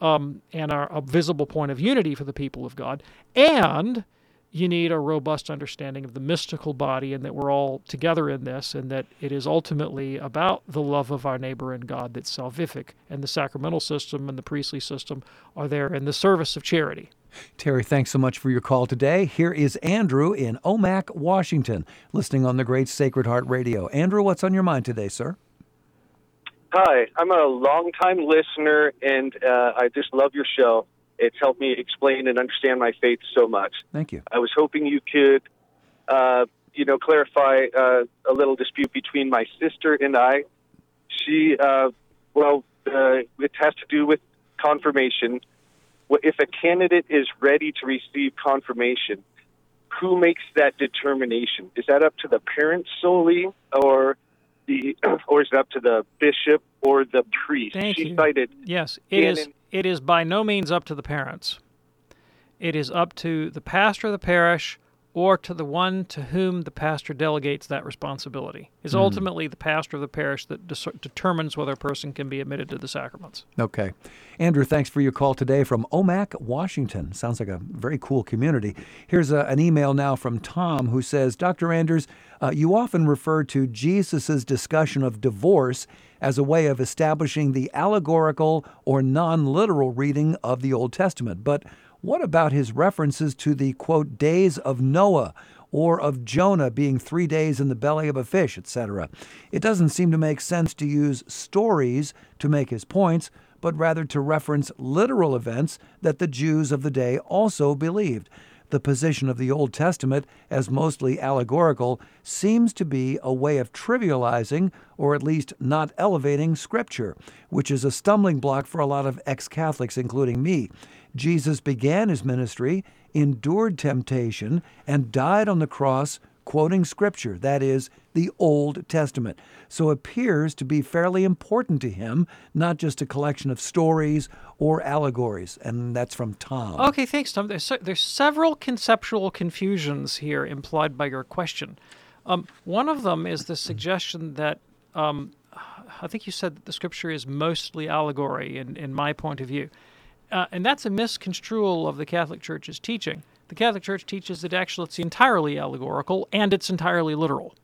Speaker 2: um, and are a visible point of unity for the people of God. And you need a robust understanding of the mystical body and that we're all together in this and that it is ultimately about the love of our neighbor and God that's salvific. And the sacramental system and the priestly system are there in the service of charity.
Speaker 1: Terry, thanks so much for your call today. Here is Andrew in Omak, Washington, listening on the Great Sacred Heart Radio. Andrew, what's on your mind today, sir?
Speaker 9: Hi, I'm a long-time listener, and uh, I just love your show. It's helped me explain and understand my faith so much.
Speaker 1: Thank you.
Speaker 9: I was hoping you could, uh, you know, clarify uh, a little dispute between my sister and I. She, uh, well, uh, it has to do with confirmation. If a candidate is ready to receive confirmation, who makes that determination? Is that up to the parents solely, or the, or is it up to the bishop or the priest?
Speaker 2: Thank
Speaker 9: she
Speaker 2: you.
Speaker 9: cited
Speaker 2: Yes, it is.
Speaker 9: canon-
Speaker 2: It is by no means up to the parents. It is up to the pastor of the parish or to the one to whom the pastor delegates that responsibility. It's
Speaker 1: Hmm.
Speaker 2: ultimately the pastor of the parish that dis- determines whether a person can be admitted to the sacraments.
Speaker 1: Okay. Andrew, thanks for your call today from Omak, Washington. Sounds like a very cool community. Here's a, an email now from Tom who says Dr. Anders, uh, you often refer to Jesus' discussion of divorce as a way of establishing the allegorical or non literal reading of the Old Testament. But what about his references to the, quote, days of Noah? or of Jonah being three days in the belly of a fish, etc. It doesn't seem to make sense to use stories to make his points, but rather to reference literal events that the Jews of the day also believed. The position of the Old Testament as mostly allegorical seems to be a way of trivializing, or at least not elevating, Scripture, which is a stumbling block for a lot of ex Catholics, including me. Jesus began his ministry, endured temptation, and died on the cross quoting Scripture, that is, the Old Testament. So appears to be fairly important to him, not just a collection of stories or allegories. And that's from Tom.
Speaker 2: Okay, thanks, Tom. There's, there's several conceptual confusions here implied by your question. Um, one of them is the suggestion that um, I think you said that the scripture is mostly allegory, in, in my point of view. Uh, and that's a misconstrual of the Catholic Church's teaching. The Catholic Church teaches that actually it's entirely allegorical and it's entirely literal.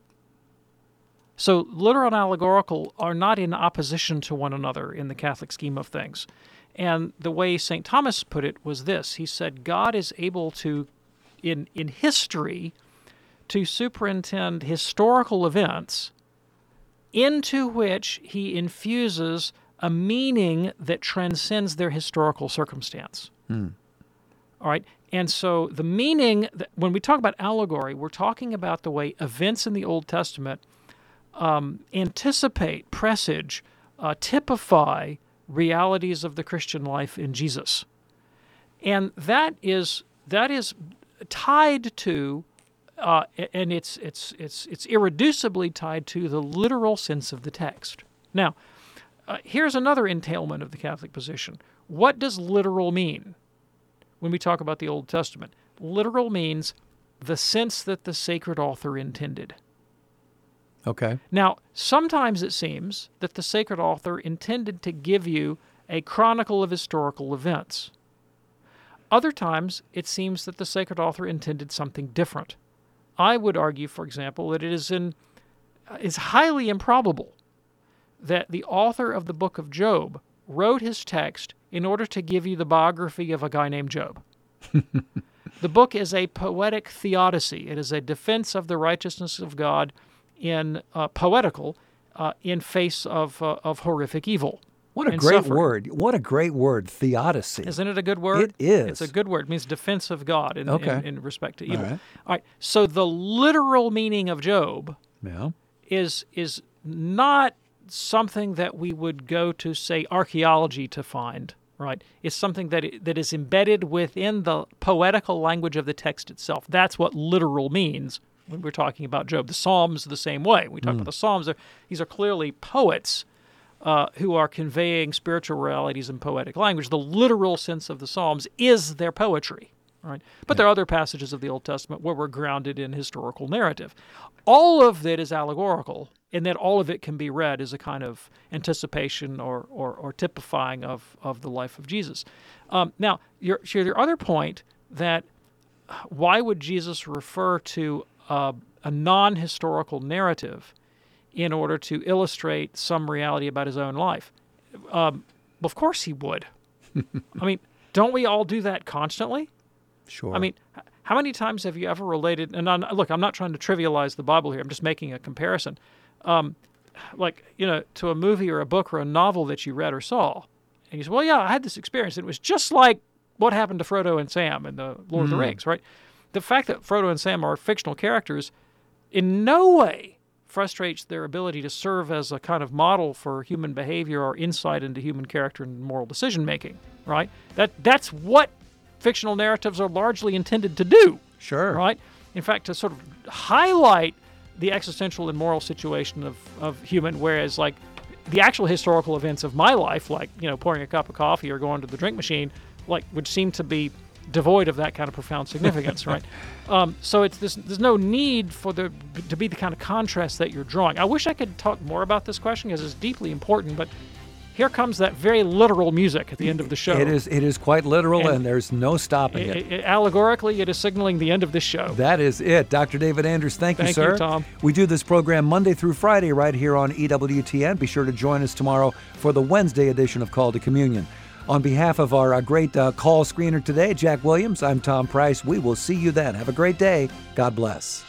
Speaker 2: So, literal and allegorical are not in opposition to one another in the Catholic scheme of things. And the way St. Thomas put it was this he said, God is able to, in, in history, to superintend historical events into which he infuses a meaning that transcends their historical circumstance.
Speaker 1: Hmm.
Speaker 2: All right. And so the meaning, that, when we talk about allegory, we're talking about the way events in the Old Testament um, anticipate, presage, uh, typify realities of the Christian life in Jesus. And that is that is tied to, uh, and it's it's it's it's irreducibly tied to the literal sense of the text. Now, uh, here's another entailment of the Catholic position. What does literal mean when we talk about the Old Testament? Literal means the sense that the sacred author intended.
Speaker 1: Okay.
Speaker 2: Now, sometimes it seems that the sacred author intended to give you a chronicle of historical events. Other times, it seems that the sacred author intended something different. I would argue, for example, that it is in is highly improbable that the author of the book of Job wrote his text in order to give you the biography of a guy named Job. the book is a poetic theodicy. It is a defense of the righteousness of God in uh, poetical uh, in face of uh, of horrific evil.
Speaker 1: What a great
Speaker 2: suffering.
Speaker 1: word. What a great word, theodicy.
Speaker 2: Isn't it a good word?
Speaker 1: It is.
Speaker 2: It's a good word. It means defense of God in,
Speaker 1: Okay.
Speaker 2: in, in respect to evil.
Speaker 1: right.
Speaker 2: All right. So the literal meaning of Job
Speaker 1: Yeah.
Speaker 2: is is not something that we would go to say archaeology to find. Right. It's something that that is embedded within the poetical language of the text itself. That's what literal means when we're talking about Job. The Psalms the same way. We talk
Speaker 1: Mm.
Speaker 2: about the Psalms. These are clearly poets uh, who are conveying spiritual realities in poetic language. The literal sense of the Psalms is their poetry, right? But there are other passages of the Old Testament where we're grounded in historical narrative. All of it is allegorical, and that all of it can be read as a kind of anticipation or, or, or typifying of, of the life of Jesus. Um, now, your, your other point that why would Jesus refer to uh, a non historical narrative in order to illustrate some reality about his own life? Um, of course he would. I mean, don't we all do that constantly?
Speaker 1: Sure.
Speaker 2: I mean, how many times have you ever related? And I'm, look, I'm not trying to trivialize the Bible here. I'm just making a comparison. Um, like, you know, to a movie or a book or a novel that you read or saw. And you say, well, yeah, I had this experience. And it was just like what happened to Frodo and Sam in the Lord of the
Speaker 1: Mm.
Speaker 2: Rings, right? The fact that Frodo and Sam are fictional characters in no way frustrates their ability to serve as a kind of model for human behavior or insight into human character and moral decision making, right? That that's what fictional narratives are largely intended to do.
Speaker 1: Sure.
Speaker 2: Right? In fact, to sort of highlight the existential and moral situation of, of human, whereas like the actual historical events of my life, like, you know, pouring a cup of coffee or going to the drink machine, like would seem to be devoid of that kind of profound significance, right? Um, so it's this, there's no need for there to be the kind of contrast that you're drawing. I wish I could talk more about this question because it's deeply important, but here comes that very literal music at the end of the show.
Speaker 1: It is it is quite literal, and,
Speaker 2: And-
Speaker 1: there's no stopping
Speaker 2: I-
Speaker 1: it.
Speaker 2: I- allegorically, it is signaling the end of this show.
Speaker 1: That is it. Dr. David Anders, thank, you,
Speaker 2: Thank you,
Speaker 1: sir.
Speaker 2: Tom.
Speaker 1: We do this program Monday through Friday right here on EWTN. Be sure to join us tomorrow for the Wednesday edition of Call to Communion. On behalf of our uh, great uh, call screener today, Jack Williams, I'm Tom Price. We will see you then. Have a great day. God bless.